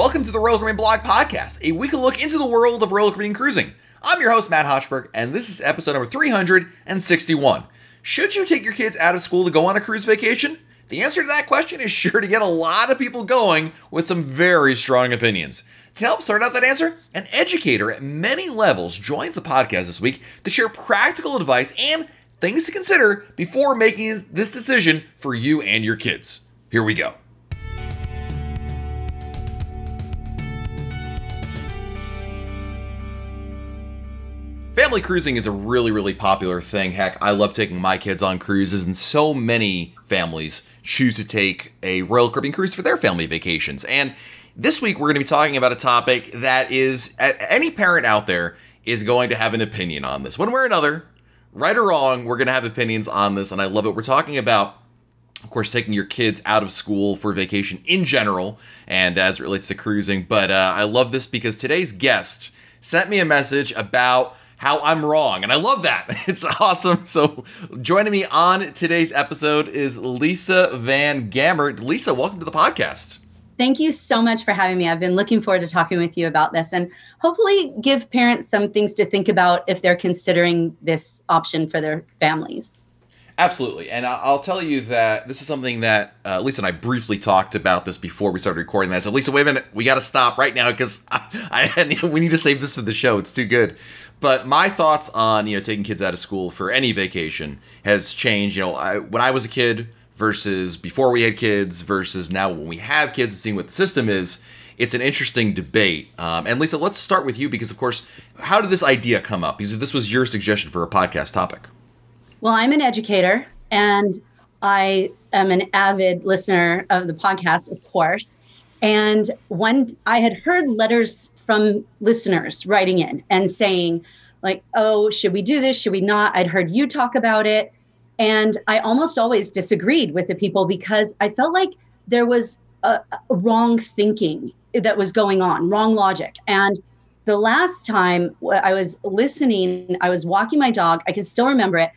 Welcome to the Royal Caribbean Blog Podcast, a weekly look into the world of Royal Caribbean cruising. I'm your host, Matt Hochberg, and this is episode number 361. Should you take your kids out of school to go on a cruise vacation? The answer to that question is sure to get a lot of people going with some very strong opinions. To help sort out that answer, an educator at many levels joins the podcast this week to share practical advice and things to consider before making this decision for you and your kids. Here we go. Family cruising is a really, really popular thing. Heck, I love taking my kids on cruises, and so many families choose to take a Royal Caribbean cruise for their family vacations. And this week, we're going to be talking about a topic that is, any parent out there is going to have an opinion on this. One way or another, right or wrong, we're going to have opinions on this, and I love it. We're talking about of course, taking your kids out of school for vacation in general, and as it relates to cruising. But uh, I love this because today's guest sent me a message about how I'm wrong. And I love that. It's awesome. So, joining me on today's episode is Lisa Van Gemert. Lisa, welcome to the podcast. Thank you so much for having me. I've been looking forward to talking with you about this and hopefully give parents some things to think about if they're considering this option for their families. Absolutely. And I'll tell you that this is something that uh, Lisa and I briefly talked about this before we started recording that. So, Lisa, wait a minute. We got to stop right now because I, I, we need to save this for the show. It's too good. But my thoughts on you know taking kids out of school for any vacation has changed. You know, I, when I was a kid versus before we had kids versus now when we have kids and seeing what the system is. It's an interesting debate. Um, and Lisa, let's start with you because, of course, how did this idea come up? Because this was your suggestion for a podcast topic. Well, I'm an educator and I am an avid listener of the podcast, of course. And one, I had heard letters from listeners writing in and saying, like, oh, should we do this? Should we not? I'd heard you talk about it. And I almost always disagreed with the people because I felt like there was a, a wrong thinking that was going on, wrong logic. And the last time I was listening, I was walking my dog. I can still remember it.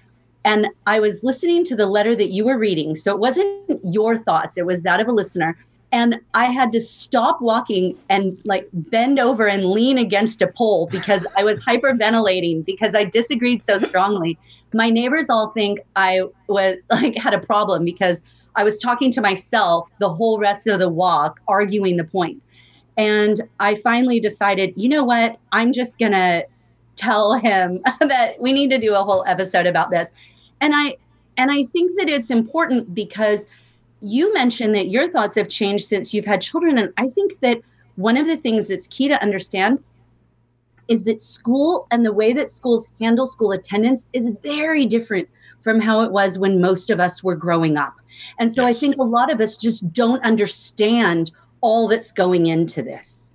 And I was listening to the letter that you were reading. So it wasn't your thoughts, it was that of a listener and I had to stop walking and like bend over and lean against a pole because I was hyperventilating because I disagreed so strongly. My neighbors all think I was like had a problem because I was talking to myself the whole rest of the walk, arguing the point. And I finally decided, you know what? I'm just going to tell him that we need to do a whole episode about this. And I and I think that it's important because you mentioned that your thoughts have changed since you've had children. And I think that one of the things that's key to understand is that school and the way that schools handle school attendance is very different from how it was when most of us were growing up. And so yes. I think a lot of us just don't understand all that's going into this.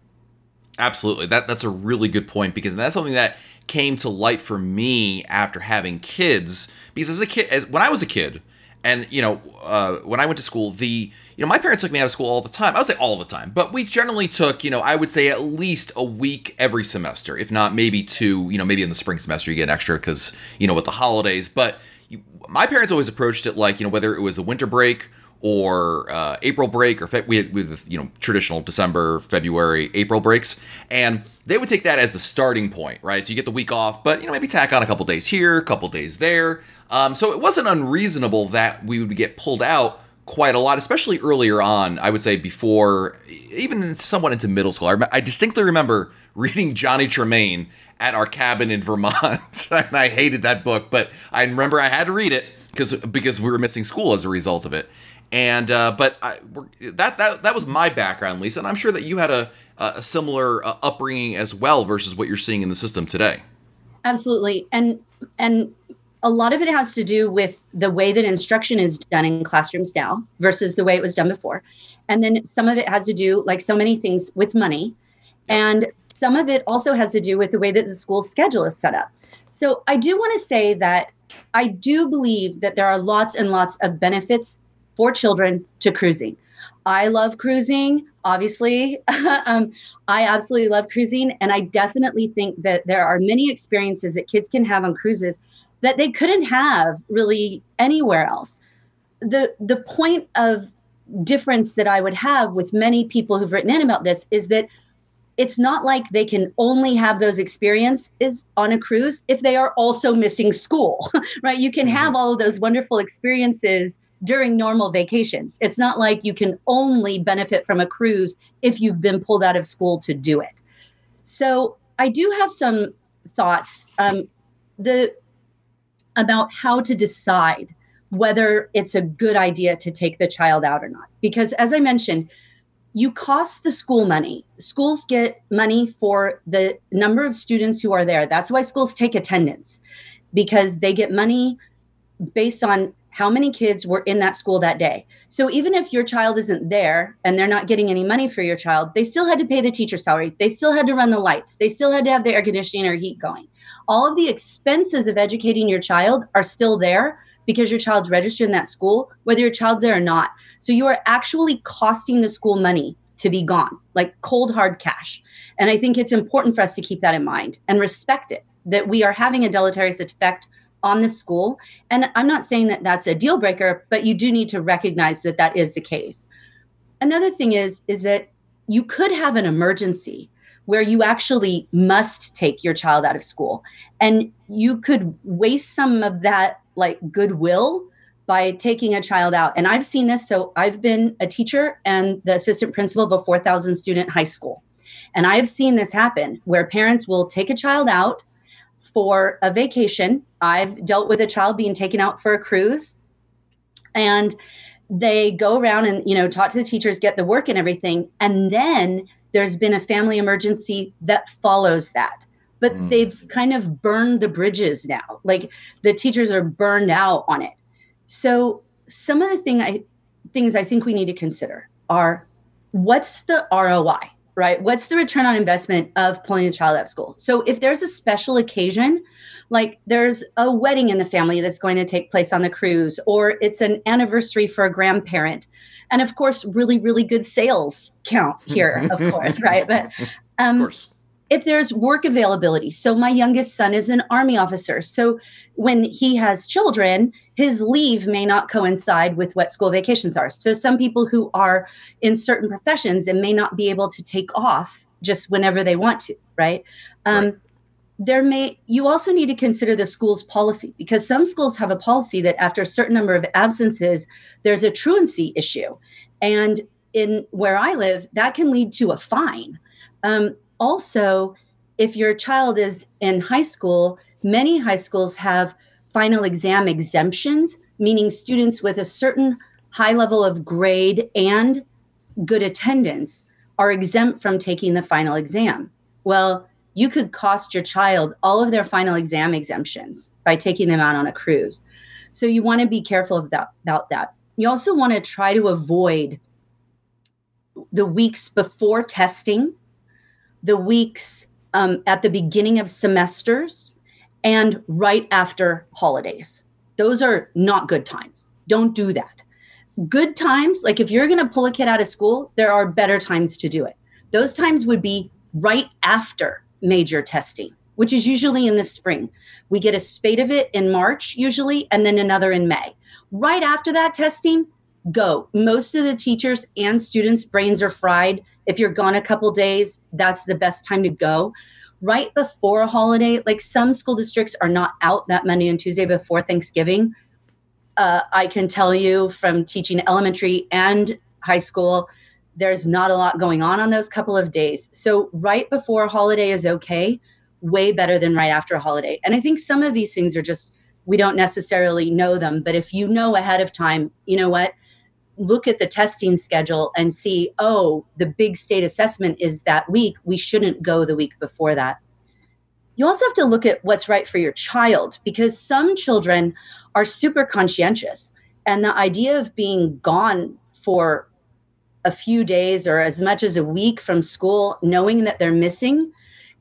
Absolutely. That that's a really good point because that's something that came to light for me after having kids because as a kid as when I was a kid, and you know, uh, when I went to school, the you know my parents took me out of school all the time. I would say all the time, but we generally took you know I would say at least a week every semester, if not maybe two. You know, maybe in the spring semester you get an extra because you know with the holidays. But you, my parents always approached it like you know whether it was the winter break or uh, April break, or fe- we with you know traditional December, February, April breaks, and they would take that as the starting point, right? So you get the week off, but you know maybe tack on a couple days here, a couple days there. Um, so it wasn't unreasonable that we would get pulled out quite a lot, especially earlier on. I would say before, even somewhat into middle school. I, I distinctly remember reading Johnny Tremain at our cabin in Vermont, and I hated that book, but I remember I had to read it because because we were missing school as a result of it. And uh, but I, that that that was my background, Lisa, and I'm sure that you had a a similar uh, upbringing as well versus what you're seeing in the system today. Absolutely, and and a lot of it has to do with the way that instruction is done in classrooms now versus the way it was done before. And then some of it has to do, like so many things, with money. And some of it also has to do with the way that the school schedule is set up. So I do want to say that I do believe that there are lots and lots of benefits for children to cruising. I love cruising, obviously. um, I absolutely love cruising. And I definitely think that there are many experiences that kids can have on cruises that they couldn't have really anywhere else. The the point of difference that I would have with many people who've written in about this is that it's not like they can only have those experiences on a cruise if they are also missing school, right? You can mm-hmm. have all of those wonderful experiences during normal vacations. It's not like you can only benefit from a cruise if you've been pulled out of school to do it. So I do have some thoughts um, the about how to decide whether it's a good idea to take the child out or not. Because as I mentioned, you cost the school money. Schools get money for the number of students who are there. That's why schools take attendance because they get money based on how many kids were in that school that day. So even if your child isn't there and they're not getting any money for your child, they still had to pay the teacher salary. They still had to run the lights. They still had to have the air conditioning or heat going. All of the expenses of educating your child are still there because your child's registered in that school, whether your child's there or not. So you are actually costing the school money to be gone, like cold hard cash. And I think it's important for us to keep that in mind and respect it that we are having a deleterious effect on the school. And I'm not saying that that's a deal breaker, but you do need to recognize that that is the case. Another thing is is that you could have an emergency where you actually must take your child out of school and you could waste some of that like goodwill by taking a child out. And I've seen this. So I've been a teacher and the assistant principal of a 4,000 student high school. And I've seen this happen where parents will take a child out for a vacation. I've dealt with a child being taken out for a cruise. And they go around and you know talk to the teachers get the work and everything. And then there's been a family emergency that follows that. But mm. they've kind of burned the bridges now. Like the teachers are burned out on it. So some of the thing I, things i think we need to consider are what's the roi right? What's the return on investment of pulling a child out of school? So if there's a special occasion, like there's a wedding in the family that's going to take place on the cruise, or it's an anniversary for a grandparent, and of course, really, really good sales count here, of course, right? But um, of course if there's work availability. So my youngest son is an army officer. So when he has children, his leave may not coincide with what school vacations are. So some people who are in certain professions and may not be able to take off just whenever they want to, right? Um, right. There may you also need to consider the school's policy because some schools have a policy that after a certain number of absences, there's a truancy issue, and in where I live, that can lead to a fine. Um, also, if your child is in high school, many high schools have final exam exemptions, meaning students with a certain high level of grade and good attendance are exempt from taking the final exam. Well, you could cost your child all of their final exam exemptions by taking them out on a cruise. So you want to be careful of that, about that. You also want to try to avoid the weeks before testing the weeks um, at the beginning of semesters and right after holidays. Those are not good times. Don't do that. Good times, like if you're going to pull a kid out of school, there are better times to do it. Those times would be right after major testing, which is usually in the spring. We get a spate of it in March, usually, and then another in May. Right after that testing, go. Most of the teachers and students' brains are fried. If you're gone a couple days, that's the best time to go. Right before a holiday, like some school districts are not out that Monday and Tuesday before Thanksgiving. Uh, I can tell you from teaching elementary and high school, there's not a lot going on on those couple of days. So, right before a holiday is okay, way better than right after a holiday. And I think some of these things are just, we don't necessarily know them. But if you know ahead of time, you know what? Look at the testing schedule and see, oh, the big state assessment is that week. We shouldn't go the week before that. You also have to look at what's right for your child because some children are super conscientious. And the idea of being gone for a few days or as much as a week from school, knowing that they're missing,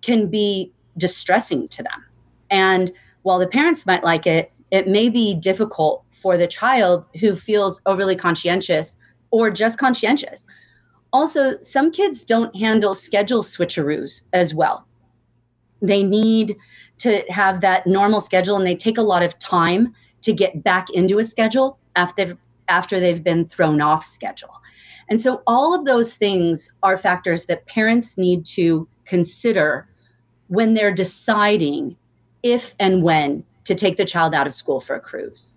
can be distressing to them. And while the parents might like it, it may be difficult for the child who feels overly conscientious or just conscientious. Also, some kids don't handle schedule switcheroos as well. They need to have that normal schedule and they take a lot of time to get back into a schedule after they've after they've been thrown off schedule. And so all of those things are factors that parents need to consider when they're deciding if and when to take the child out of school for a cruise.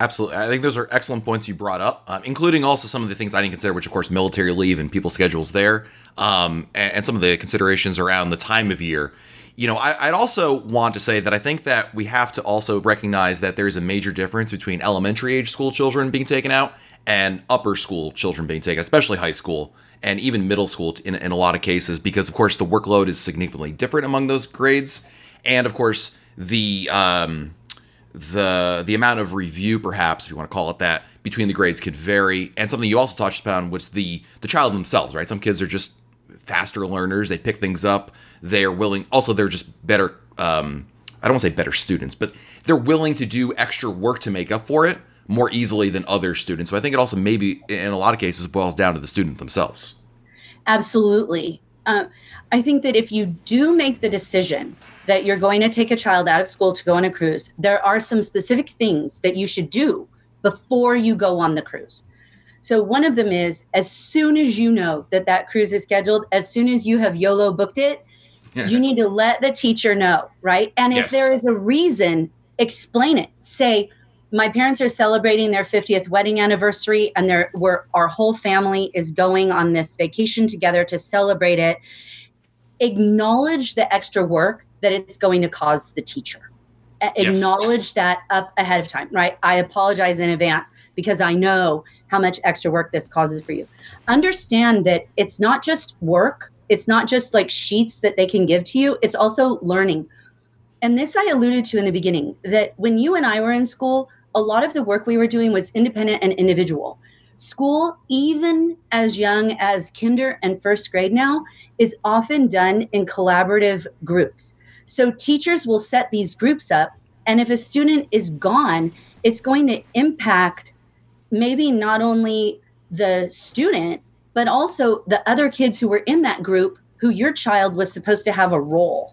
Absolutely. I think those are excellent points you brought up, um, including also some of the things I didn't consider, which, of course, military leave and people's schedules there, um, and, and, some of the considerations around the time of year. You know, I, would also want to say that I think that we have to also recognize that there's a major difference between elementary age school children being taken out and upper school children being taken, especially high school and even middle school in, in a lot of cases, because, of course, the workload is significantly different among those grades. And, of course, the. Um, the the amount of review, perhaps if you want to call it that, between the grades could vary. And something you also touched upon was the the child themselves, right? Some kids are just faster learners; they pick things up. They are willing. Also, they're just better. Um, I don't want to say better students, but they're willing to do extra work to make up for it more easily than other students. So I think it also maybe in a lot of cases boils down to the student themselves. Absolutely. Uh, I think that if you do make the decision that you're going to take a child out of school to go on a cruise, there are some specific things that you should do before you go on the cruise. So, one of them is as soon as you know that that cruise is scheduled, as soon as you have YOLO booked it, you need to let the teacher know, right? And if yes. there is a reason, explain it. Say, my parents are celebrating their 50th wedding anniversary and they we're, our whole family is going on this vacation together to celebrate it acknowledge the extra work that it's going to cause the teacher. Acknowledge yes. that up ahead of time, right? I apologize in advance because I know how much extra work this causes for you. Understand that it's not just work, it's not just like sheets that they can give to you, it's also learning. And this I alluded to in the beginning that when you and I were in school, a lot of the work we were doing was independent and individual. School, even as young as kinder and first grade now, is often done in collaborative groups. So teachers will set these groups up, and if a student is gone, it's going to impact maybe not only the student, but also the other kids who were in that group who your child was supposed to have a role.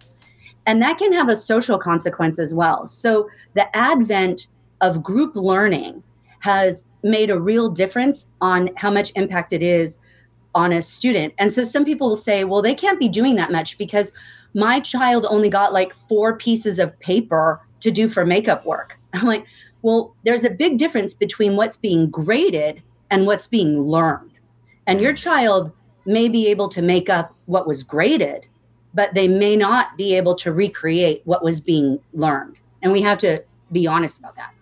And that can have a social consequence as well. So the advent of group learning has made a real difference on how much impact it is on a student. And so some people will say, well, they can't be doing that much because my child only got like four pieces of paper to do for makeup work. I'm like, well, there's a big difference between what's being graded and what's being learned. And your child may be able to make up what was graded, but they may not be able to recreate what was being learned. And we have to be honest about that.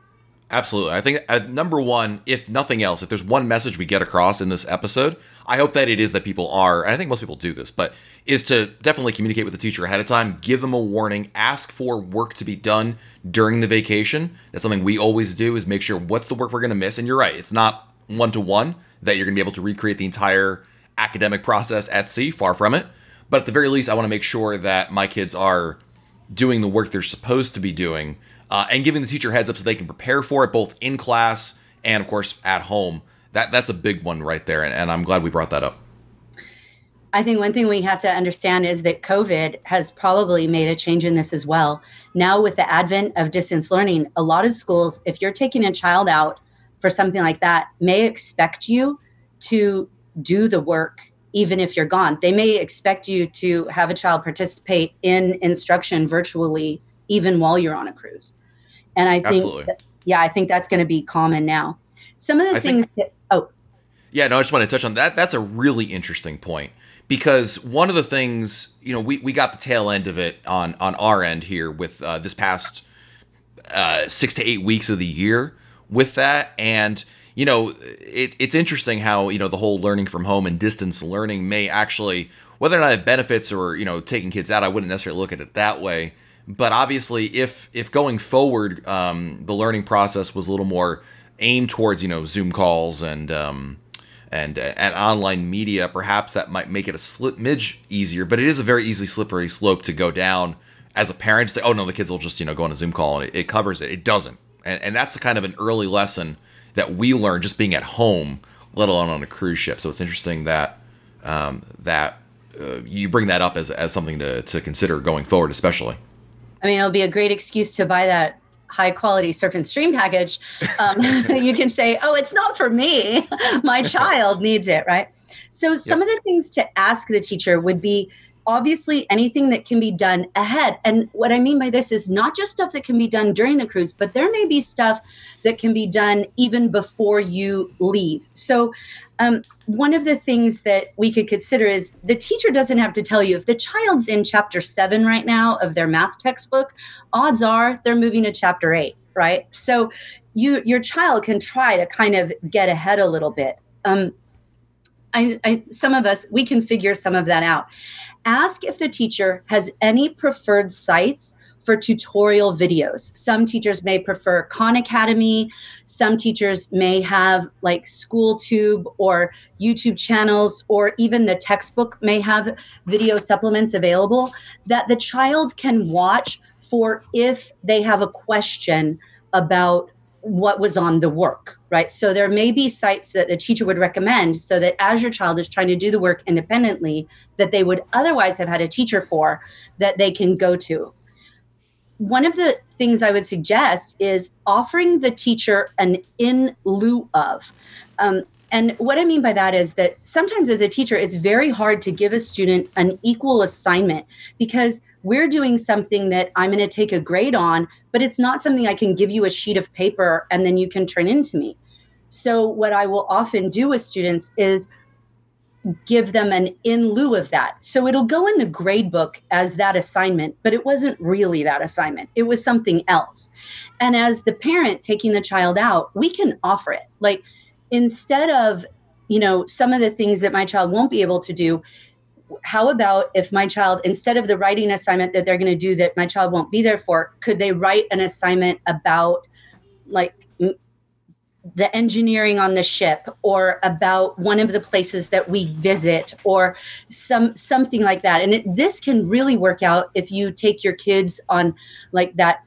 Absolutely. I think uh, number one, if nothing else, if there's one message we get across in this episode, I hope that it is that people are, and I think most people do this, but is to definitely communicate with the teacher ahead of time, give them a warning, ask for work to be done during the vacation. That's something we always do is make sure what's the work we're going to miss. And you're right, it's not one to one that you're going to be able to recreate the entire academic process at sea, far from it. But at the very least, I want to make sure that my kids are doing the work they're supposed to be doing uh, and giving the teacher heads up so they can prepare for it both in class and of course at home. That that's a big one right there, and, and I'm glad we brought that up. I think one thing we have to understand is that COVID has probably made a change in this as well. Now, with the advent of distance learning, a lot of schools, if you're taking a child out for something like that, may expect you to do the work even if you're gone. They may expect you to have a child participate in instruction virtually even while you're on a cruise. And I think, that, yeah, I think that's going to be common now. Some of the I things think, that, oh. Yeah, no, I just want to touch on that. That's a really interesting point because one of the things, you know, we, we got the tail end of it on, on our end here with uh, this past uh, six to eight weeks of the year with that. And, you know, it, it's interesting how, you know, the whole learning from home and distance learning may actually, whether or not it benefits or, you know, taking kids out, I wouldn't necessarily look at it that way but obviously, if if going forward, um, the learning process was a little more aimed towards you know Zoom calls and um, and uh, and online media, perhaps that might make it a slip midge easier. But it is a very easy slippery slope to go down as a parent to say, oh no, the kids will just you know go on a Zoom call and it, it covers it. It doesn't, and and that's kind of an early lesson that we learned just being at home, let alone on a cruise ship. So it's interesting that um, that uh, you bring that up as as something to to consider going forward, especially. I mean, it'll be a great excuse to buy that high quality surf and stream package, um, you can say, oh, it's not for me. My child needs it, right? So, some yep. of the things to ask the teacher would be obviously anything that can be done ahead. And what I mean by this is not just stuff that can be done during the cruise, but there may be stuff that can be done even before you leave. So, um, one of the things that we could consider is the teacher doesn't have to tell you if the child's in chapter seven right now of their math textbook, odds are they're moving to chapter eight, right? So, you your child can try to kind of get ahead a little bit. Um, I, I, some of us we can figure some of that out ask if the teacher has any preferred sites for tutorial videos. Some teachers may prefer Khan Academy. Some teachers may have like SchoolTube or YouTube channels, or even the textbook may have video supplements available that the child can watch for if they have a question about what was on the work, right? So there may be sites that the teacher would recommend so that as your child is trying to do the work independently, that they would otherwise have had a teacher for, that they can go to. One of the things I would suggest is offering the teacher an in lieu of. Um, and what I mean by that is that sometimes as a teacher, it's very hard to give a student an equal assignment because we're doing something that I'm going to take a grade on, but it's not something I can give you a sheet of paper and then you can turn into me. So, what I will often do with students is give them an in lieu of that. So it'll go in the grade book as that assignment, but it wasn't really that assignment. It was something else. And as the parent taking the child out, we can offer it. Like instead of you know some of the things that my child won't be able to do how about if my child instead of the writing assignment that they're going to do that my child won't be there for could they write an assignment about like the engineering on the ship or about one of the places that we visit or some something like that? And it, this can really work out if you take your kids on like that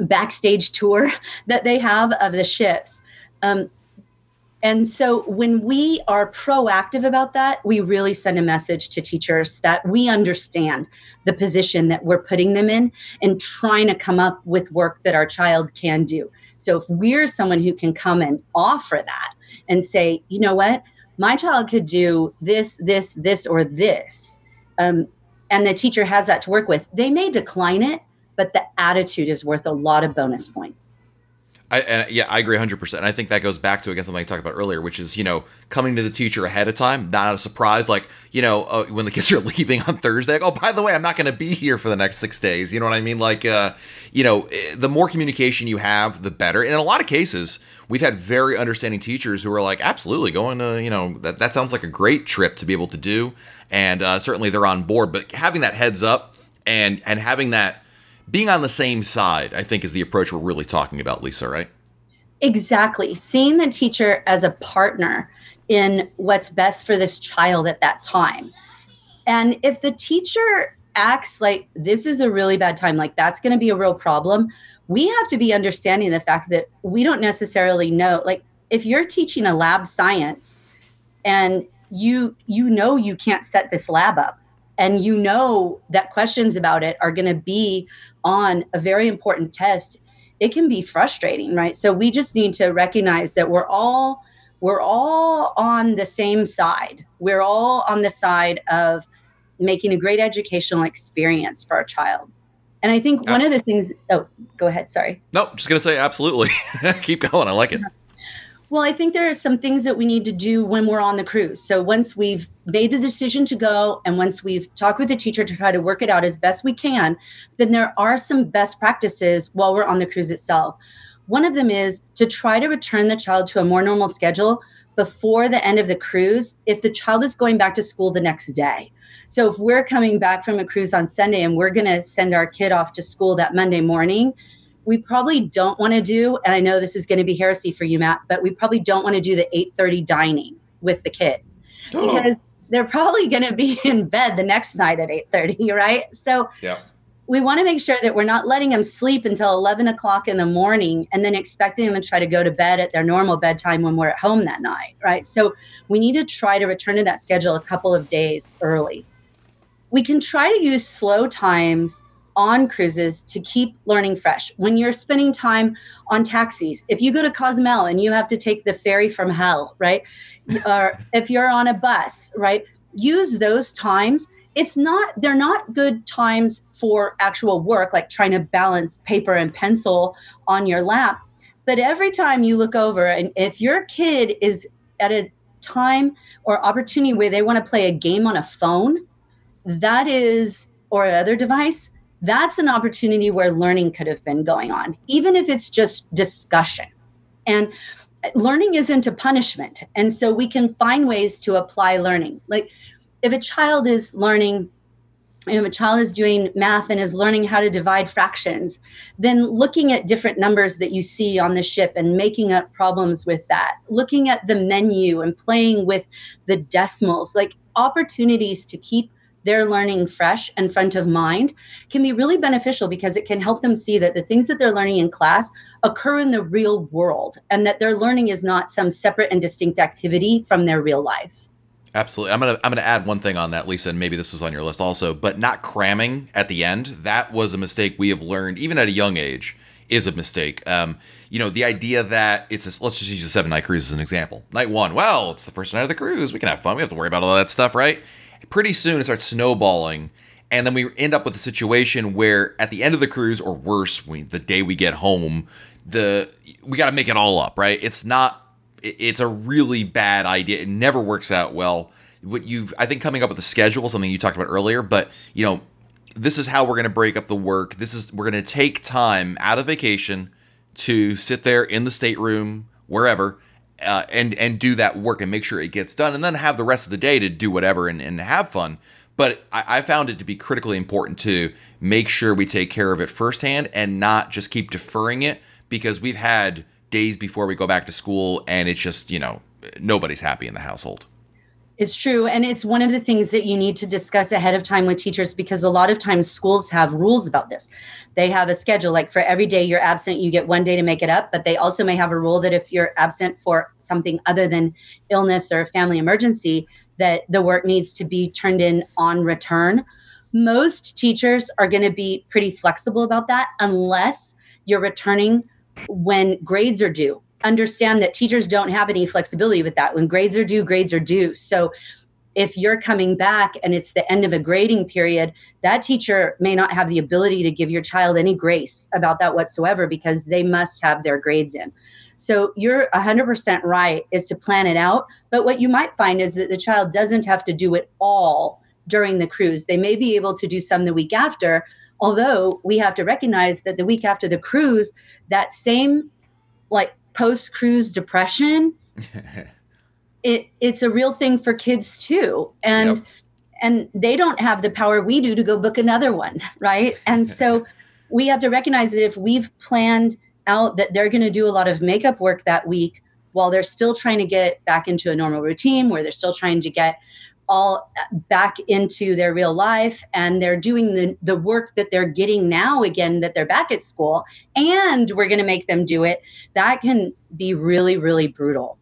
backstage tour that they have of the ships. Um, and so when we are proactive about that, we really send a message to teachers that we understand the position that we're putting them in and trying to come up with work that our child can do. So if we're someone who can come and offer that and say, you know what, my child could do this, this, this, or this, um, and the teacher has that to work with, they may decline it, but the attitude is worth a lot of bonus points. I, and yeah, I agree 100%. And I think that goes back to, again, something I talked about earlier, which is, you know, coming to the teacher ahead of time, not a surprise. Like, you know, uh, when the kids are leaving on Thursday, like, oh, by the way, I'm not going to be here for the next six days. You know what I mean? Like, uh, you know, eh, the more communication you have, the better. And in a lot of cases, we've had very understanding teachers who are like, absolutely, going to, you know, that, that sounds like a great trip to be able to do. And uh, certainly they're on board. But having that heads up and and having that, being on the same side, I think, is the approach we're really talking about, Lisa, right? Exactly. Seeing the teacher as a partner in what's best for this child at that time. And if the teacher acts like this is a really bad time, like that's going to be a real problem, we have to be understanding the fact that we don't necessarily know. Like, if you're teaching a lab science and you you know you can't set this lab up and you know that questions about it are going to be on a very important test. It can be frustrating right? So we just need to recognize that we're all we're all on the same side. We're all on the side of making a great educational experience for our child. And i think absolutely. one of the things oh go ahead sorry. No just gonna say absolutely. Keep going i like it well, I think there are some things that we need to do when we're on the cruise. So once we've made the decision to go and once we've talked with the teacher to try to work it out as best we can, then there are some best practices while we're on the cruise itself. One of them is to try to return the child to a more normal schedule before the end of the cruise if the child is going back to school the next day. So if we're coming back from a cruise on Sunday and we're going to send our kid off to school that Monday morning, we probably don't want to do and i know this is going to be heresy for you matt but we probably don't want to do the 8.30 dining with the kid oh. because they're probably going to be in bed the next night at 8.30 right so yeah. we want to make sure that we're not letting them sleep until 11 o'clock in the morning and then expecting them to try to go to bed at their normal bedtime when we're at home that night right so we need to try to return to that schedule a couple of days early we can try to use slow times on cruises to keep learning fresh. When you're spending time on taxis, if you go to Cozumel and you have to take the ferry from hell, right? or if you're on a bus, right? Use those times. It's not, they're not good times for actual work, like trying to balance paper and pencil on your lap. But every time you look over, and if your kid is at a time or opportunity where they want to play a game on a phone, that is, or other device, that's an opportunity where learning could have been going on, even if it's just discussion. And learning isn't a punishment. And so we can find ways to apply learning. Like if a child is learning, if a child is doing math and is learning how to divide fractions, then looking at different numbers that you see on the ship and making up problems with that, looking at the menu and playing with the decimals, like opportunities to keep their learning fresh and front of mind can be really beneficial because it can help them see that the things that they're learning in class occur in the real world and that their learning is not some separate and distinct activity from their real life. Absolutely. I'm gonna I'm gonna add one thing on that, Lisa, and maybe this was on your list also, but not cramming at the end. That was a mistake we have learned even at a young age is a mistake. Um, you know, the idea that it's a, let's just use a seven night cruise as an example. Night one, well, it's the first night of the cruise. We can have fun. We have to worry about all that stuff, right? Pretty soon it starts snowballing and then we end up with a situation where at the end of the cruise or worse we, the day we get home the we got to make it all up right? It's not it's a really bad idea. It never works out well. What you've i think coming up with a schedule something you talked about earlier but you know this is how we're going to break up the work. This is we're going to take time out of vacation to sit there in the stateroom wherever uh, and and do that work and make sure it gets done, and then have the rest of the day to do whatever and, and have fun. But I, I found it to be critically important to make sure we take care of it firsthand and not just keep deferring it because we've had days before we go back to school and it's just you know nobody's happy in the household. It's true. And it's one of the things that you need to discuss ahead of time with teachers because a lot of times schools have rules about this. They have a schedule, like for every day you're absent, you get one day to make it up. But they also may have a rule that if you're absent for something other than illness or a family emergency, that the work needs to be turned in on return. Most teachers are going to be pretty flexible about that unless you're returning when grades are due understand that teachers don't have any flexibility with that. When grades are due, grades are due. So if you're coming back and it's the end of a grading period, that teacher may not have the ability to give your child any grace about that whatsoever because they must have their grades in. So you're 100% right is to plan it out. But what you might find is that the child doesn't have to do it all during the cruise. They may be able to do some the week after, although we have to recognize that the week after the cruise, that same like post cruise depression it it's a real thing for kids too and yep. and they don't have the power we do to go book another one right and so we have to recognize that if we've planned out that they're going to do a lot of makeup work that week while they're still trying to get back into a normal routine where they're still trying to get all uh, back into their real life and they're doing the, the work that they're getting now again that they're back at school and we're going to make them do it. That can be really really brutal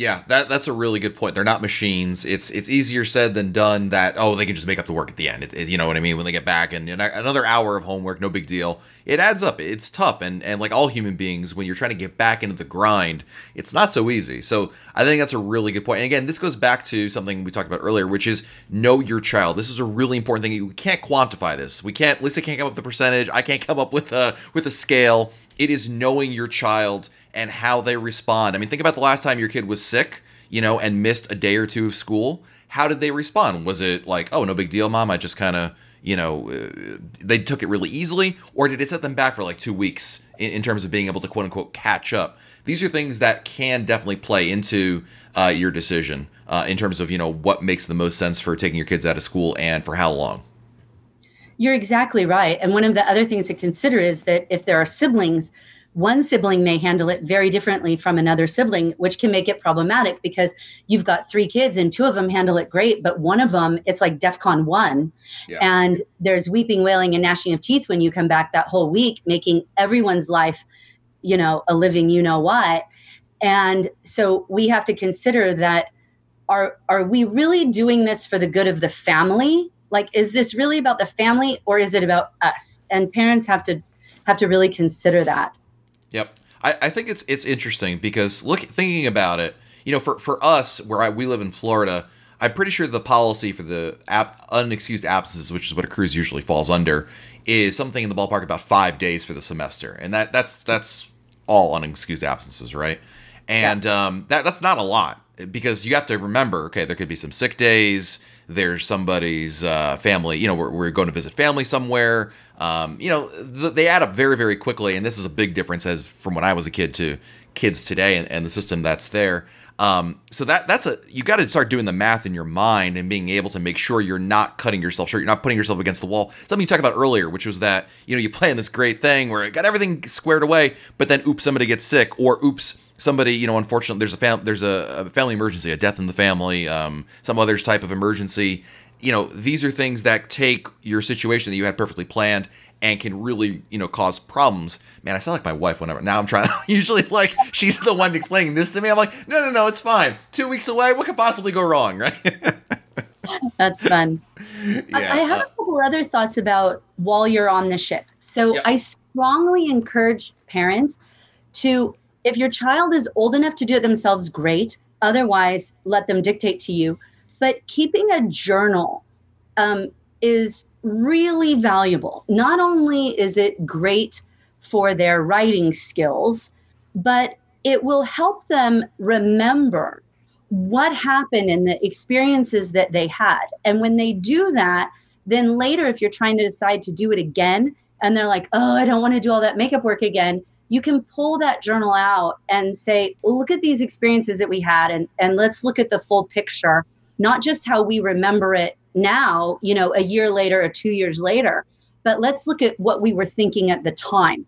yeah, that that's a really good point. They're not machines. It's it's easier said than done. That oh, they can just make up the work at the end. It, it, you know what I mean? When they get back and know, another hour of homework, no big deal. It adds up. It's tough, and and like all human beings, when you're trying to get back into the grind, it's not so easy. So I think that's a really good point. And again, this goes back to something we talked about earlier, which is know your child. This is a really important thing. We can't quantify this. We can't. Lisa can't come up with the percentage. I can't come up with a with a scale. It is knowing your child and how they respond. I mean, think about the last time your kid was sick, you know, and missed a day or two of school. How did they respond? Was it like, oh, no big deal, mom? I just kind of, you know, uh, they took it really easily? Or did it set them back for like two weeks in, in, terms of being able to quote unquote catch up? These are things that can definitely play into uh, your decision uh, in terms of, you know, what makes the most sense for taking your kids out of school and for how long. You're exactly right. And one of the other things to consider is that if there are siblings, one sibling may handle it very differently from another sibling, which can make it problematic because you've got three kids and two of them handle it great, but one of them, it's like DEFCON one. Yeah. And there's weeping, wailing, and gnashing of teeth when you come back that whole week, making everyone's life, you know, a living, you know what. And so we have to consider that are, are we really doing this for the good of the family Like, is this really about the family or is it about us? And parents have to have to really consider that. Yep. I, I think it's it's interesting because look thinking about it, you know, for, for us where I, we live in Florida, I'm pretty sure the policy for the app, unexcused absences, which is what a cruise usually falls under, is something in the ballpark about five days for the semester, and that that's that's all unexcused absences, right? And yeah. um, that that's not a lot because you have to remember, okay, there could be some sick days. There's somebody's uh, family, you know, we're, we're going to visit family somewhere. Um, you know, th- they add up very, very quickly, and this is a big difference as from when I was a kid to kids today and, and the system that's there. Um, so that that's a you got to start doing the math in your mind and being able to make sure you're not cutting yourself short, you're not putting yourself against the wall. Something you talked about earlier, which was that you know you plan this great thing where it got everything squared away, but then oops, somebody gets sick, or oops, somebody you know unfortunately there's a fam- there's a, a, family emergency, a death in the family, um, some other type of emergency. You know these are things that take your situation that you had perfectly planned and can really, you know, cause problems. Man, I sound like my wife whenever. Now I'm trying to, usually, like, she's the one explaining this to me. I'm like, no, no, no, it's fine. Two weeks away, what could possibly go wrong, right? That's fun. Yeah. I, I have a couple other thoughts about while you're on the ship. So I strongly encourage parents to, if your child is old enough to do it themselves, great. Otherwise, let them dictate to you. But keeping a journal um, is really valuable. Not only is it great for their writing skills, but it will help them remember what happened and the experiences that they had. And when they do that, then later, if you're trying to decide to do it again, and they're like, oh, I don't want to do all that makeup work again, you can pull that journal out and say, well, look at these experiences that we had, and, and let's look at the full picture, not just how we remember it now, you know, a year later or two years later. But let's look at what we were thinking at the time.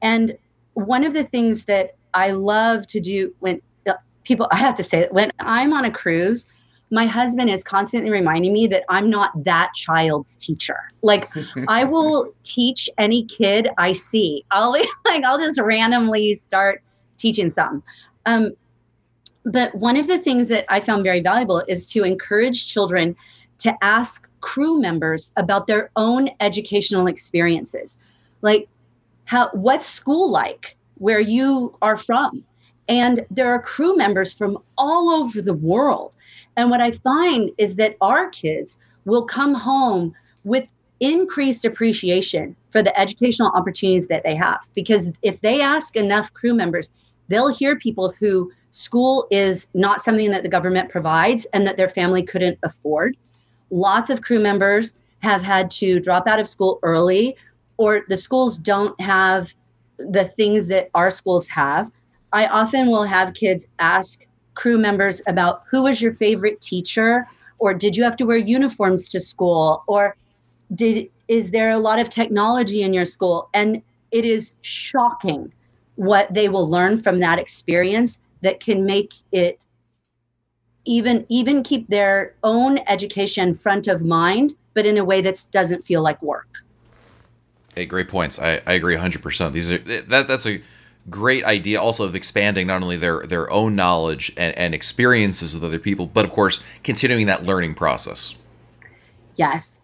And one of the things that I love to do when uh, people, I have to say when I'm on a cruise, my husband is constantly reminding me that I'm not that child's teacher. Like I will teach any kid I see. I'll like I'll just randomly start teaching something. Um, but one of the things that I found very valuable is to encourage children to ask crew members about their own educational experiences. Like, how what's school like where you are from? And there are crew members from all over the world. And what I find is that our kids will come home with increased appreciation for the educational opportunities that they have. Because if they ask enough crew members, they'll hear people who school is not something that the government provides and that their family couldn't afford lots of crew members have had to drop out of school early, or the schools don't have the things that our schools have. I often will have kids ask crew members about who was your favorite teacher, or did you have to wear uniforms to school, or did is there a lot of technology in your school? And it is shocking what they will learn from that experience that can make it even even keep their own education front of mind but in a way that doesn't feel like work. Hey great points. I, I agree 100% these are that that's a great idea also of expanding not only their their own knowledge and, and experiences with other people but of course continuing that learning process. Yes.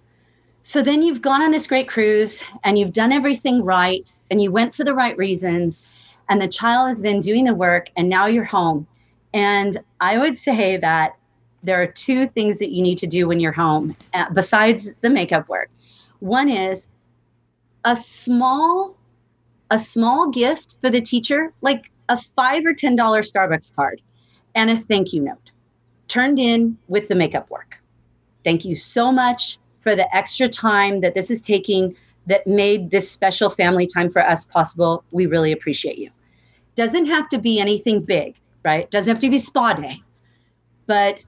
So then you've gone on this great cruise and you've done everything right and you went for the right reasons and the child has been doing the work and now you're home. And I would say that there are two things that you need to do when you're home uh, besides the makeup work. One is a small a small gift for the teacher, like a 5 or 10 dollar Starbucks card and a thank you note turned in with the makeup work. Thank you so much for the extra time that this is taking that made this special family time for us possible. We really appreciate you. Doesn't have to be anything big right? Doesn't have to be spa day. But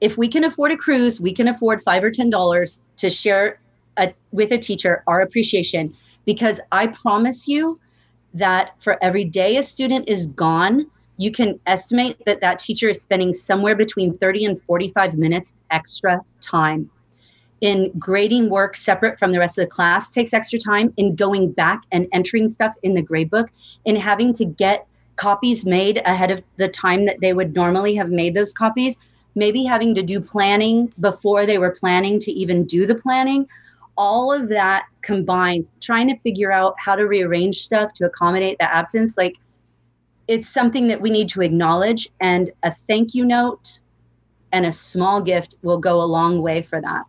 if we can afford a cruise, we can afford five or ten dollars to share a, with a teacher our appreciation. Because I promise you that for every day a student is gone, you can estimate that that teacher is spending somewhere between 30 and 45 minutes extra time in grading work separate from the rest of the class takes extra time in going back and entering stuff in the grade book in having to get copies made ahead of the time that they would normally have made those copies maybe having to do planning before they were planning to even do the planning. All of that combines trying to figure out how to rearrange stuff to accommodate the absence. Like it's something that we need to acknowledge, and a thank you note and a small gift will go a long way for that.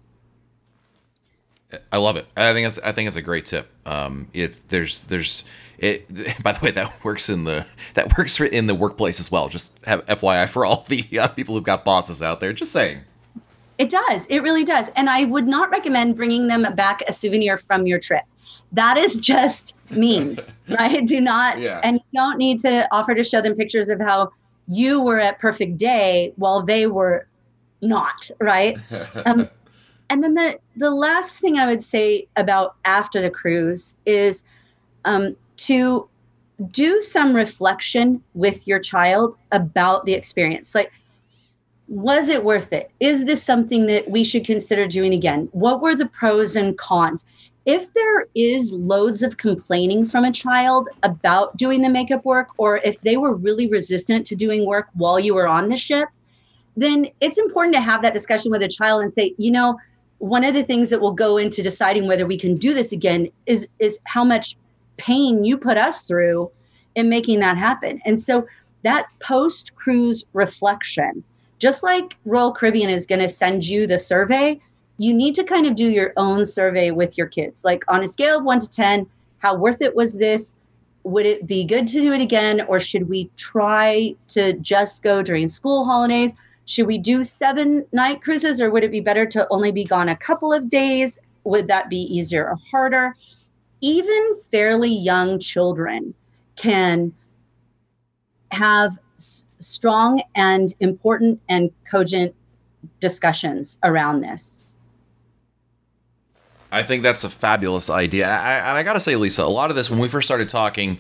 I love it. I think it's I think it's a great tip. Um, it there's there's it. By the way, that works in the that works in the workplace as well. Just have FYI for all the uh, people who've got bosses out there. Just saying. It does. It really does. And I would not recommend bringing them back a souvenir from your trip. That is just mean, right? Do not. Yeah. And you don't need to offer to show them pictures of how you were at perfect day while they were not, right? Um, and then the the last thing I would say about after the cruise is um, to do some reflection with your child about the experience. Like, was it worth it? Is this something that we should consider doing again? What were the pros and cons? If there is loads of complaining from a child about doing the makeup work, or if they were really resistant to doing work while you were on the ship, then it's important to have that discussion with a child and say, you know, one of the things that will go into deciding whether we can do this again is is how much pain you put us through in making that happen. And so that post cruise reflection, just like Royal Caribbean is going to send you the survey, you need to kind of do your own survey with your kids. Like on a scale of 1 to 10, how worth it was this? Would it be good to do it again or should we try to just go during school holidays? should we do seven night cruises or would it be better to only be gone a couple of days? Would that be easier or harder? Even fairly young children can have s- strong and important and cogent discussions around this. I think that's a fabulous idea. I, and I got to say, Lisa, a lot of this, when we first started talking,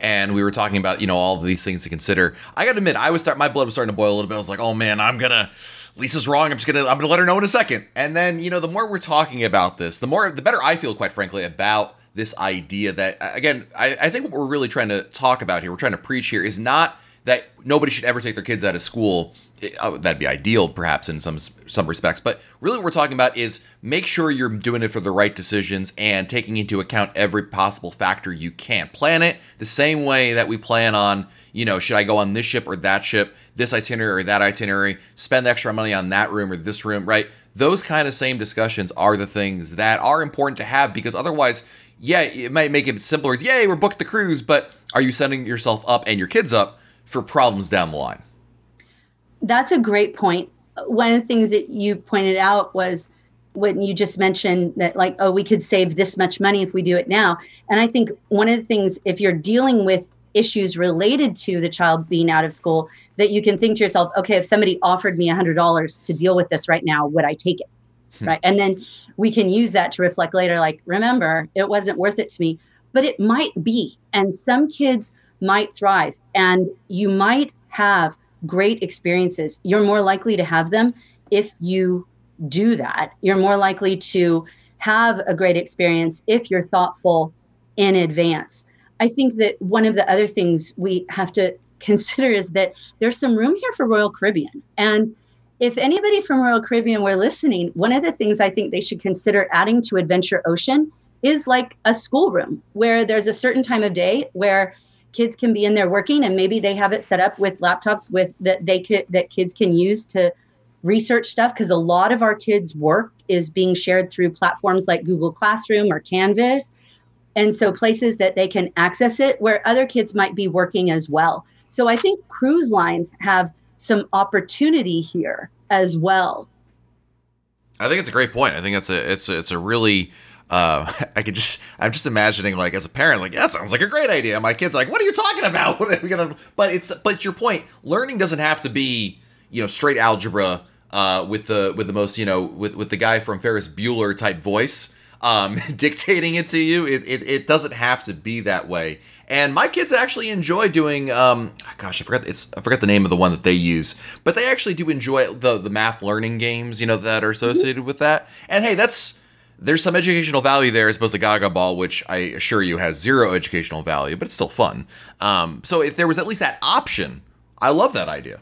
and we were talking about you know all these things to consider. I got to admit, I was start my blood was starting to boil a little bit. I was like, oh man, I'm gonna. Lisa's wrong. I'm just gonna I'm gonna let her know in a second. And then you know the more we're talking about this, the more the better I feel, quite frankly, about this idea that again I, I think what we're really trying to talk about here, we're trying to preach here, is not that nobody should ever take their kids out of school uh, that'd be ideal perhaps in some some respects. But really what we're talking about is make sure you're doing it for the right decisions and taking into account every possible factor you can. Plan it the same way that we plan on you know should i go on this ship or that ship this itinerary or that itinerary spend extra money on that room or this room right? Those kind of same discussions are the things that are important to have because otherwise yeah it might make it simpler as yay we're booked the cruise but are you setting yourself up and your kids up for problems down the line that's a great point. One of the things that you pointed out was when you just mentioned that, like, oh, we could save this much money if we do it now. And I think one of the things, if you're dealing with issues related to the child being out of school, that you can think to yourself, okay, if somebody offered me $100 to deal with this right now, would I take it? Hmm. Right. And then we can use that to reflect later, like, remember, it wasn't worth it to me, but it might be. And some kids might thrive, and you might have great experiences. You're more likely to have them if you do that. You're more likely to have a great experience if you're thoughtful in advance. I think that one of the other things we have to consider is that there's some room here for Royal Caribbean. And if anybody from Royal Caribbean were listening, one of the things I think they should consider adding to Adventure Ocean is like a schoolroom where there's a certain time of day where kids can be in there working and maybe they have it set up with laptops with that they could that kids can use to research stuff because a lot of our kids work is being shared through platforms like google classroom or canvas. And so places that they can access it where other kids might be working as well. So i think cruise lines have some opportunity here as well. I think it's a great point. I think it's a it's a, it's a really uh, I could just, I'm just imagining like as a parent, like that sounds like a great idea. My kid's like, what are you talking about? What are we gonna? But it's, but your point. Learning doesn't have to be, you know, straight algebra uh, with the with the most, you know, with with the guy from Ferris Bueller type voice um, dictating it to you. It, it it doesn't have to be that way. And my kids actually enjoy doing. Um, gosh, I forgot it's I forgot the name of the one that they use, but they actually do enjoy the the math learning games, you know, that are associated with that. And hey, that's there's some educational value there as opposed to Gaga Ball, which I assure you has zero educational value, but it's still fun. Um, so if there was at least that option, I love that idea.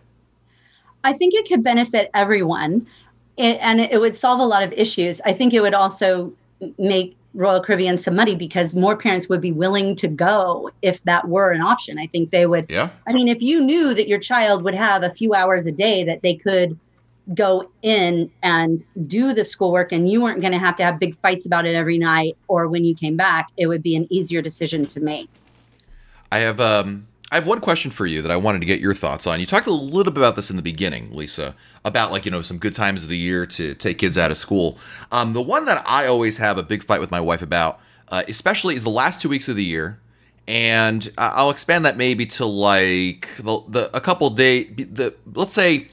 I think it could benefit everyone, it, and it would solve a lot of issues. I think it would also make Royal Caribbean some money because more parents would be willing to go if that were an option. I think they would. Yeah. I mean, if you knew that your child would have a few hours a day that they could go in and do the schoolwork and you weren't going to have to have big fights about it every night or when you came back, it would be an easier decision to make. I have um I have one question for you that I wanted to get your thoughts on. You talked a little bit about this in the beginning, Lisa, about like, you know, some good times of the year to take kids out of school. Um, the one that I always have a big fight with my wife about, uh, especially, is the last two weeks of the year. And I'll expand that maybe to like the, the a couple day, the let's say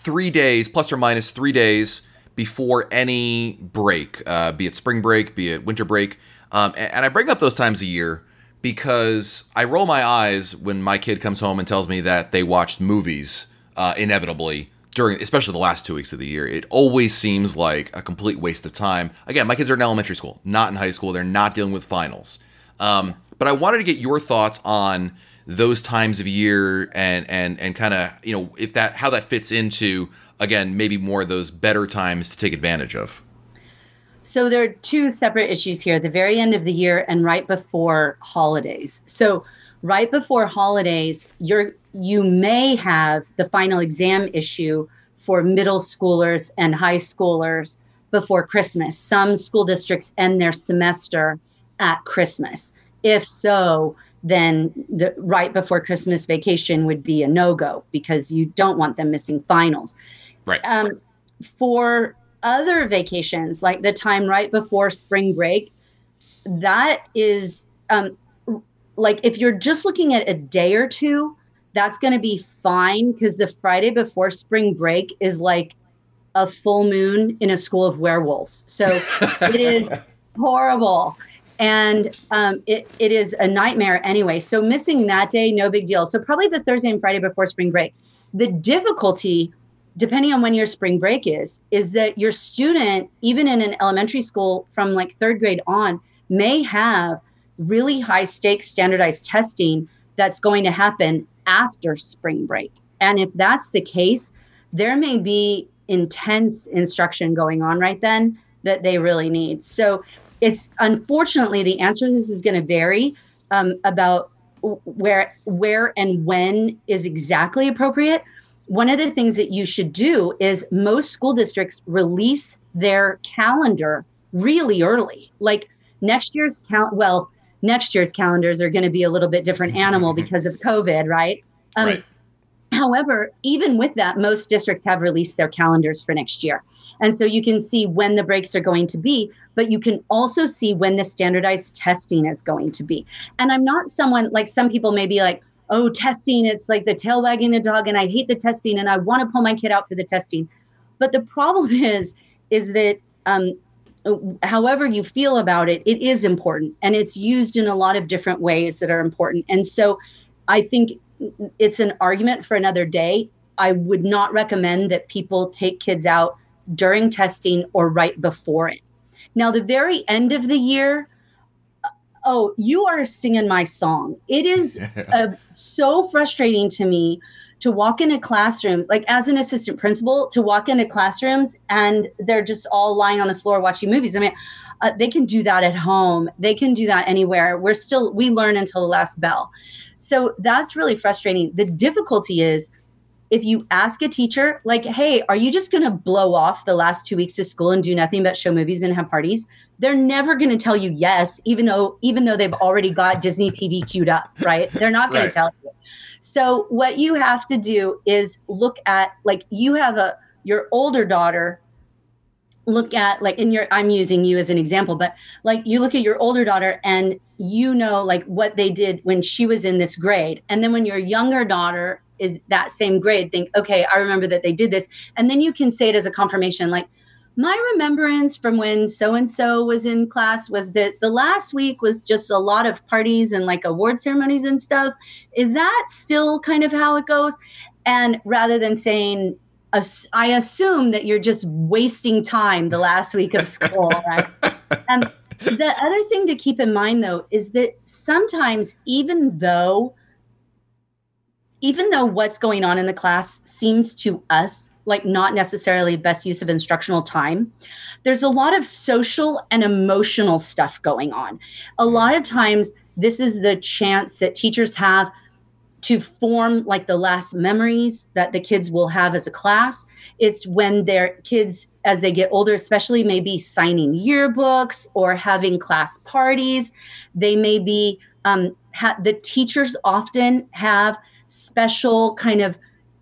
three days plus or minus three days before any break, uh, be it spring break, be it winter break. Um, and, and I bring up those times a year because I roll my eyes when my kid comes home and tells me that they watched movies uh, inevitably during, especially the last two weeks of the year. It always seems like a complete waste of time. Again, my kids are in elementary school, not in high school. They're not dealing with finals. Um, but I wanted to get your thoughts on those times of year and and and kind of you know if that how that fits into again maybe more of those better times to take advantage of. So there are two separate issues here: the very end of the year and right before holidays. So right before holidays, you're you may have the final exam issue for middle schoolers and high schoolers before Christmas. Some school districts end their semester at Christmas. If so, then the right before Christmas vacation would be a no go because you don't want them missing finals. Right. Um, for other vacations, like the time right before spring break, that is um, like if you're just looking at a day or two, that's going to be fine because the Friday before spring break is like a full moon in a school of werewolves. So it is horrible. And um, it, it is a nightmare anyway. So missing that day, no big deal. So probably the Thursday and Friday before spring break. The difficulty depending on when your spring break is, is that your student, even in an elementary school from like third grade on, may have really high stakes standardized testing that's going to happen after spring break. And if that's the case, there may be intense instruction going on right then that they really need. So it's unfortunately the answer to this is going to vary um, about where where and when is exactly appropriate one of the things that you should do is most school districts release their calendar really early. Like next year's cal well, next year's calendars are going to be a little bit different animal because of COVID, right? Um, right. However, even with that, most districts have released their calendars for next year. And so you can see when the breaks are going to be, but you can also see when the standardized testing is going to be. And I'm not someone like some people may be like, oh, testing, it's like the tail wagging the dog, and I hate the testing, and I want to pull my kid out for the testing. But the problem is, is that um, however you feel about it, it is important, and it's used in a lot of different ways that are important. And so, I think it's an argument for another day. I would not recommend that people take kids out during testing or right before it. Now, the very end of the year, oh, you are singing my song. It is uh, so frustrating to me to walk into classrooms, like as an assistant principal, to walk into classrooms and they're just all lying on the floor watching movies. I mean, uh, they can do that at home. They can do that anywhere. We're still, we learn until the last bell. So that's really frustrating. The difficulty is if you ask a teacher, like, hey, are you just going to blow off the last two weeks of school and do nothing but show movies and have parties? They're never going to tell you yes, even though even though they've already got Disney TV queued up, right? They're not going right. to tell you. So what you have to do is look at like you have a your older daughter look at like in your i'm using you as an example but like you look at your older daughter and you know like what they did when she was in this grade. And then when your younger daughter is that same grade think okay i remember that they did this. And then you can say it as a confirmation like my remembrance from when so and so was in class was that the last week was just a lot of parties and like award ceremonies and stuff. Is that still kind of how it goes? And rather than saying I assume that you're just wasting time the last week of school, right? And the other thing to keep in mind, though, is that sometimes, even though even though what's going on in the class seems to us like not necessarily the best use of instructional time, there's a lot of social and emotional stuff going on. A hmm. lot of times, this is the chance that teachers have to form like the last memories that the kids will have as a class. It's when their kids, as they get older, especially maybe signing yearbooks or having class parties, they may be, um, ha- the teachers often have special kind of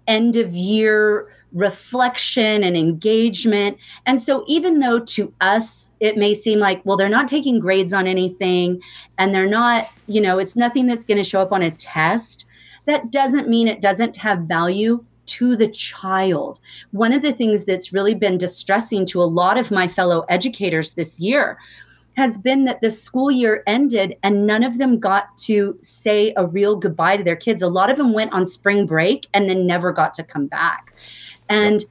end of year reflection and engagement. And so, even though to us it may seem like, well, they're not taking grades on anything and they're not, you know, it's nothing that's going to show up on a test, that doesn't mean it doesn't have value to the child. One of the things that's really been distressing to a lot of my fellow educators this year has been that the school year ended and none of them got to say a real goodbye to their kids. A lot of them went on spring break and then never got to come back. And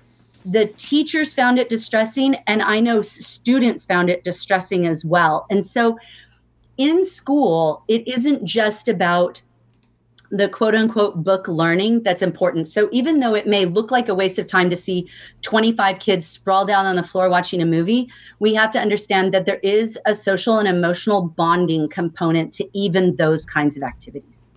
the teachers found it distressing, and I know students found it distressing as well. And so in school, it isn't just about the quote unquote book learning that's important. So even though it may look like a waste of time to see 25 kids sprawl down on the floor watching a movie, we have to understand that there is a social and emotional bonding component to even those kinds of activities.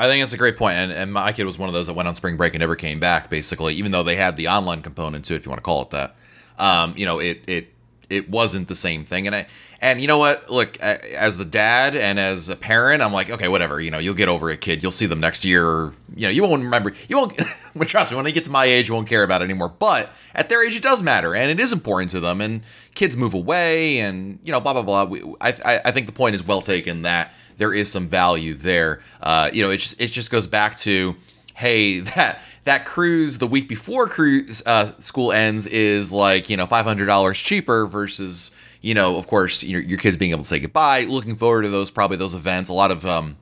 I think that's a great point. And, and my kid was one of those that went on spring break and never came back, basically, even though they had the online component to it, if you want to call it that. Um, you know, it, it, it wasn't the same thing. And I, and you know what? Look, as the dad and as a parent, I'm like, okay, whatever. You know, you'll get over it, kid. You'll see them next year. You know, you won't remember. You won't. trust me, when they get to my age, you won't care about it anymore. But at their age, it does matter, and it is important to them. And kids move away, and you know, blah blah blah. We, I, I, I think the point is well taken that there is some value there. Uh, you know, it just it just goes back to, hey, that that cruise the week before cruise uh, school ends is like you know five hundred dollars cheaper versus you know, of course, your, your kids being able to say goodbye, looking forward to those, probably those events, a lot of um,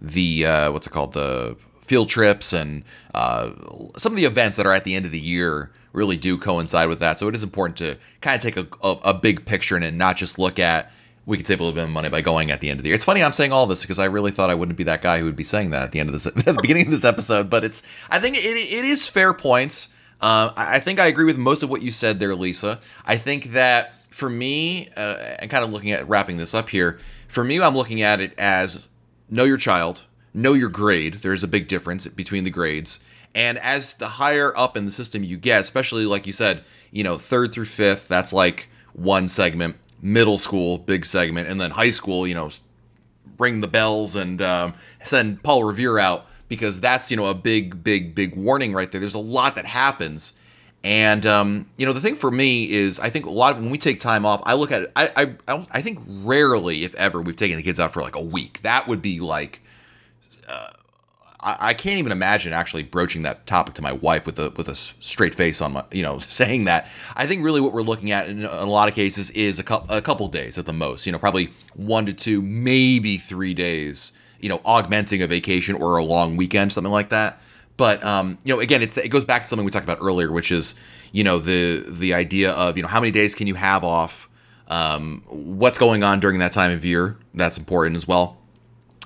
the, uh, what's it called, the field trips and uh, some of the events that are at the end of the year really do coincide with that. So it is important to kind of take a, a, a big picture and not just look at, we could save a little bit of money by going at the end of the year. It's funny I'm saying all this because I really thought I wouldn't be that guy who would be saying that at the end of this, at the beginning of this episode. But it's, I think it, it is fair points. Uh, I think I agree with most of what you said there, Lisa. I think that for me, uh, and kind of looking at wrapping this up here, for me, I'm looking at it as know your child, know your grade. There's a big difference between the grades. And as the higher up in the system you get, especially like you said, you know, third through fifth, that's like one segment. Middle school, big segment, and then high school, you know, ring the bells and um, send Paul Revere out because that's you know a big, big, big warning right there. There's a lot that happens and um, you know, the thing for me is, I think a lot of, when we take time off, I look at it. I I I think rarely, if ever, we've taken the kids out for like a week. That would be like, uh, I, I can't even imagine actually broaching that topic to my wife with a with a straight face on my, you know, saying that. I think really what we're looking at in, in a lot of cases is a, couple a couple days at the most. You know, probably one to two, maybe three days. You know, augmenting a vacation or a long weekend, something like that. But um, you know, again, it's it goes back to something we talked about earlier, which is you know the the idea of you know how many days can you have off, um, what's going on during that time of year. That's important as well,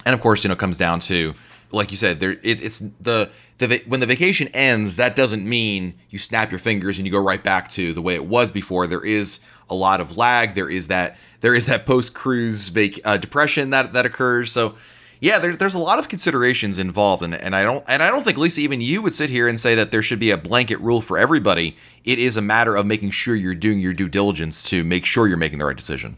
and of course, you know, it comes down to like you said, there it, it's the the when the vacation ends, that doesn't mean you snap your fingers and you go right back to the way it was before. There is a lot of lag. There is that there is that post cruise vac- uh, depression that that occurs. So yeah, there, there's a lot of considerations involved, and, and I don't and I don't think Lisa, even you would sit here and say that there should be a blanket rule for everybody. It is a matter of making sure you're doing your due diligence to make sure you're making the right decision.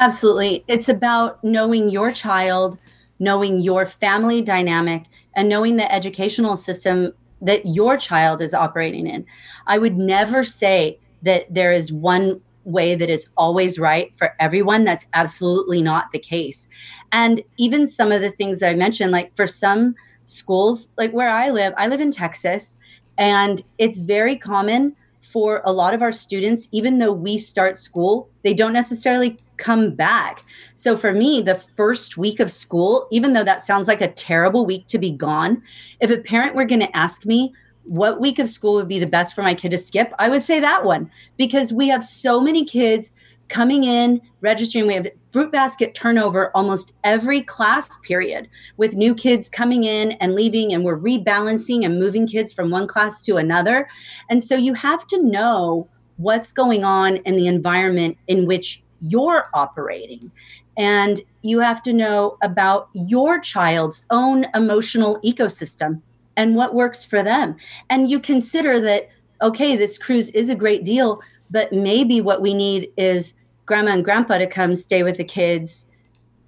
Absolutely, it's about knowing your child, knowing your family dynamic, and knowing the educational system that your child is operating in. I would never say that there is one way that is always right for everyone. That's absolutely not the case. And even some of the things that I mentioned, like for some schools, like where I live, I live in Texas, and it's very common for a lot of our students, even though we start school, they don't necessarily come back. So for me, the first week of school, even though that sounds like a terrible week to be gone, if a parent were going to ask me, what week of school would be the best for my kid to skip? I would say that one because we have so many kids coming in, registering. We have fruit basket turnover almost every class period with new kids coming in and leaving, and we're rebalancing and moving kids from one class to another. And so you have to know what's going on in the environment in which you're operating. And you have to know about your child's own emotional ecosystem and what works for them. And you consider that, okay, this cruise is a great deal, but maybe what we need is grandma and grandpa to come stay with the kids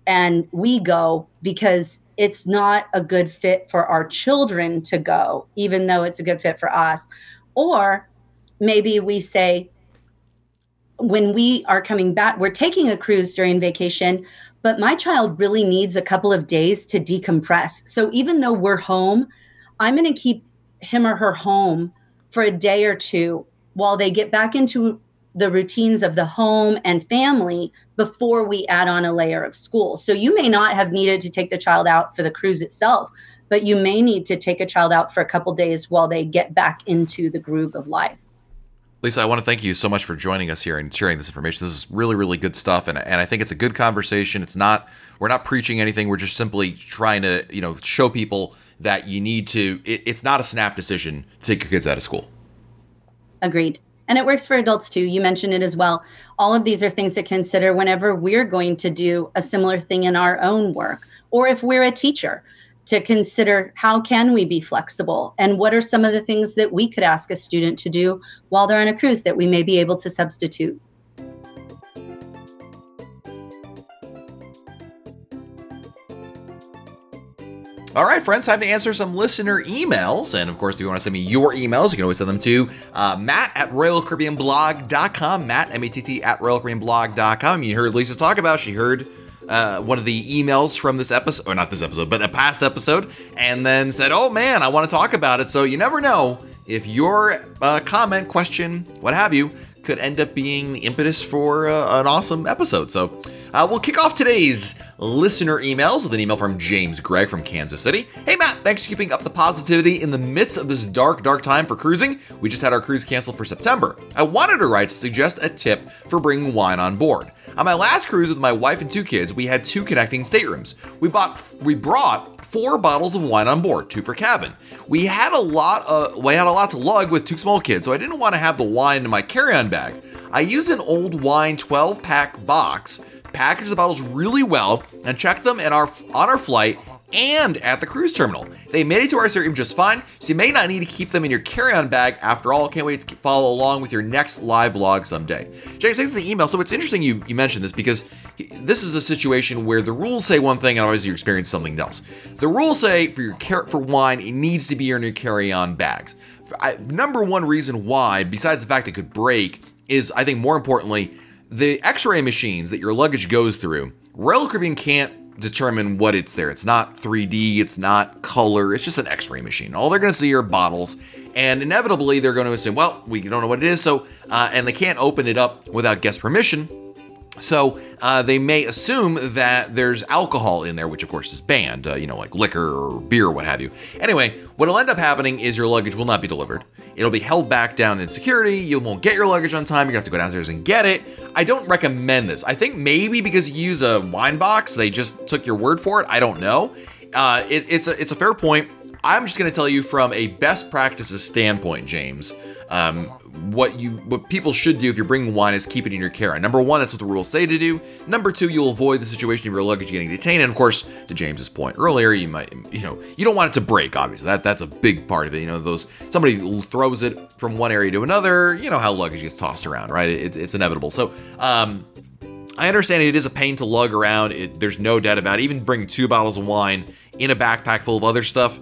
and we go because it's not a good fit for our children to go, even though it's a good fit for us. Or maybe we say, when we are coming back, we're taking a cruise during vacation, but my child really needs a couple of days to decompress. So even though we're home, I'm going to keep him or her home for a day or two while they get back into the routines of the home and family before we add on a layer of school. So you may not have needed to take the child out for the cruise itself, but you may need to take a child out for a couple days while they get back into the groove of life. Lisa, I want to thank you so much for joining us here and sharing this information. This is really, really good stuff, and, and I think it's a good conversation. It's not we're not preaching anything. We're just simply trying to you know show people that you need to. It, it's not a snap decision to take your kids out of school. Agreed. And it works for adults too. You mentioned it as well. All of these are things to consider whenever we're going to do a similar thing in our own work, or if we're a teacher to consider how can we be flexible and what are some of the things that we could ask a student to do while they're on a cruise that we may be able to substitute All right, friends, time to answer some listener emails. And of course, if you want to send me your emails, you can always send them to uh, matt at royalcaribbeanblog.com. Matt, M A T T, at royalcaribbeanblog.com. You heard Lisa talk about, she heard uh, one of the emails from this episode, or not this episode, but a past episode, and then said, "Oh man, I want to talk about it." So you never know if your uh, comment, question, what have you, could end up being the impetus for uh, an awesome episode. So uh, we'll kick off today's listener emails with an email from James Gregg from Kansas City. Hey Matt, thanks for keeping up the positivity in the midst of this dark, dark time for cruising. We just had our cruise canceled for September. I wanted to write to suggest a tip for bringing wine on board. On my last cruise with my wife and two kids, we had two connecting staterooms. We bought we brought four bottles of wine on board, two per cabin. We had a lot uh, we had a lot to lug with two small kids, so I didn't want to have the wine in my carry-on bag. I used an old wine 12-pack box, packaged the bottles really well, and checked them in our on our flight and at the cruise terminal. They made it to our stateroom just fine, so you may not need to keep them in your carry-on bag. After all, can't wait to follow along with your next live blog someday. James, thanks for the email. So it's interesting you, you mentioned this because this is a situation where the rules say one thing and obviously you experience something else. The rules say for your car- for wine, it needs to be in your carry-on bags. I, number one reason why, besides the fact it could break, is I think more importantly, the X-ray machines that your luggage goes through. Royal Caribbean can't determine what it's there. It's not 3D, it's not color, it's just an x ray machine. All they're going to see are bottles, and inevitably they're going to assume, well, we don't know what it is, so, uh, and they can't open it up without guest permission. So uh, they may assume that there's alcohol in there, which of course is banned, uh, you know, like liquor or beer or what have you. Anyway, what'll end up happening is your luggage will not be delivered. It'll be held back down in security. You won't get your luggage on time. You're gonna have to go downstairs and get it. I don't recommend this. I think maybe because you use a wine box, they just took your word for it. I don't know. Uh, it, it's a it's a fair point. I'm just gonna tell you from a best practices standpoint, James. Um, what you what people should do if you're bringing wine is keep it in your carry-on. Number one, that's what the rules say to do. Number two, you'll avoid the situation of your luggage getting detained. And of course, to James's point earlier, you might you know you don't want it to break. Obviously, that that's a big part of it. You know, those somebody throws it from one area to another. You know how luggage gets tossed around, right? It, it's inevitable. So. um I understand it is a pain to lug around. It, there's no doubt about it. Even bringing two bottles of wine in a backpack full of other stuff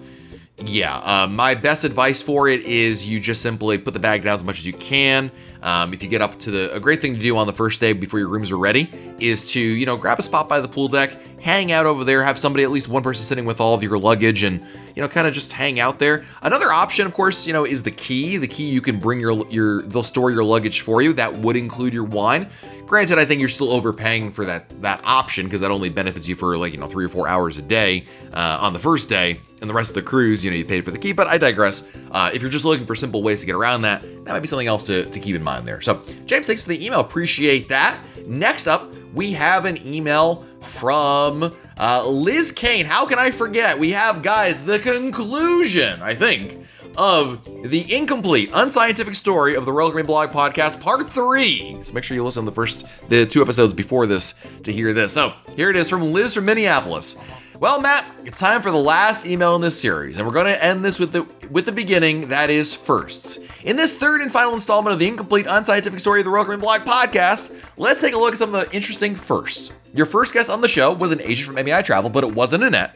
yeah, uh, my best advice for it is you just simply put the bag down as much as you can. Um, if you get up to the, a great thing to do on the first day before your rooms are ready is to, you know, grab a spot by the pool deck, hang out over there, have somebody, at least one person sitting with all of your luggage and, you know, kind of just hang out there. Another option, of course, you know, is the key. The key you can bring your, your, they'll store your luggage for you. That would include your wine. Granted, I think you're still overpaying for that, that option because that only benefits you for like, you know, three or four hours a day uh, on the first day and the rest of the cruise, you know, you paid for the key. But I digress. Uh, if you're just looking for simple ways to get around that, that might be something else to, to keep in mind there. So, James, thanks for the email. Appreciate that. Next up, we have an email from uh, Liz Kane. How can I forget? We have, guys, the conclusion, I think, of the incomplete, unscientific story of the Royal Caribbean Blog Podcast, Part 3. So make sure you listen to the first, the two episodes before this to hear this. So here it is from Liz from Minneapolis. Well, Matt, it's time for the last email in this series, and we're going to end this with the with the beginning. That is firsts. In this third and final installment of the incomplete, unscientific story of the Royal Caribbean Blog podcast, let's take a look at some of the interesting firsts. Your first guest on the show was an agent from MEI Travel, but it wasn't Annette.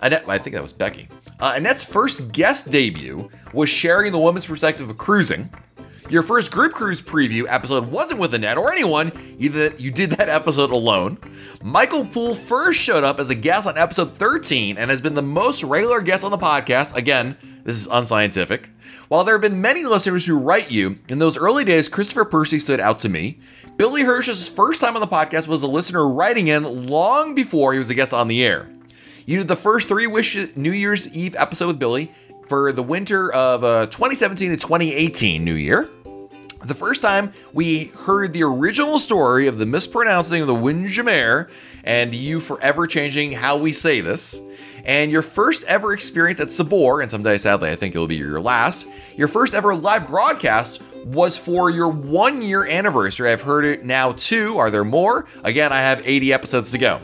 Annette, I think that was Becky. Uh, Annette's first guest debut was sharing the woman's perspective of cruising. Your first group cruise preview episode wasn't with Annette or anyone, did, you did that episode alone. Michael Poole first showed up as a guest on episode 13 and has been the most regular guest on the podcast. Again, this is unscientific. While there have been many listeners who write you, in those early days, Christopher Percy stood out to me. Billy Hirsch's first time on the podcast was a listener writing in long before he was a guest on the air. You did the first three Wish New Year's Eve episode with Billy for the winter of uh, 2017 to 2018 New Year. The first time we heard the original story of the mispronouncing of the Windjammer and you forever changing how we say this, and your first ever experience at Sabor, and someday sadly I think it'll be your last, your first ever live broadcast was for your one year anniversary. I've heard it now too. Are there more? Again, I have 80 episodes to go.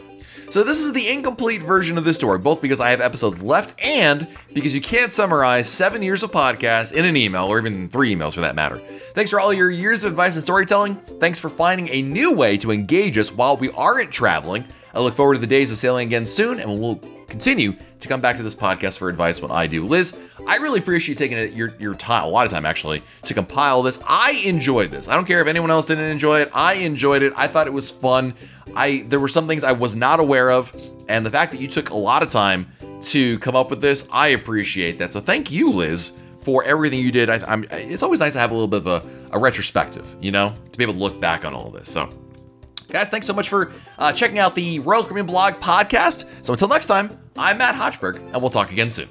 So this is the incomplete version of this story, both because I have episodes left and because you can't summarize seven years of podcasts in an email, or even three emails for that matter. Thanks for all your years of advice and storytelling. Thanks for finding a new way to engage us while we aren't traveling. I look forward to the days of sailing again soon, and we'll continue to come back to this podcast for advice when I do. Liz, I really appreciate taking your your time, a lot of time actually, to compile this. I enjoyed this. I don't care if anyone else didn't enjoy it. I enjoyed it. I thought it was fun. I there were some things I was not aware of, and the fact that you took a lot of time to come up with this, I appreciate that. So thank you, Liz, for everything you did. I, it's always nice to have a little bit of a, a retrospective, you know, to be able to look back on all of this. So Guys, thanks so much for uh, checking out the Royal Caribbean Blog podcast. So until next time, I'm Matt Hochberg, and we'll talk again soon.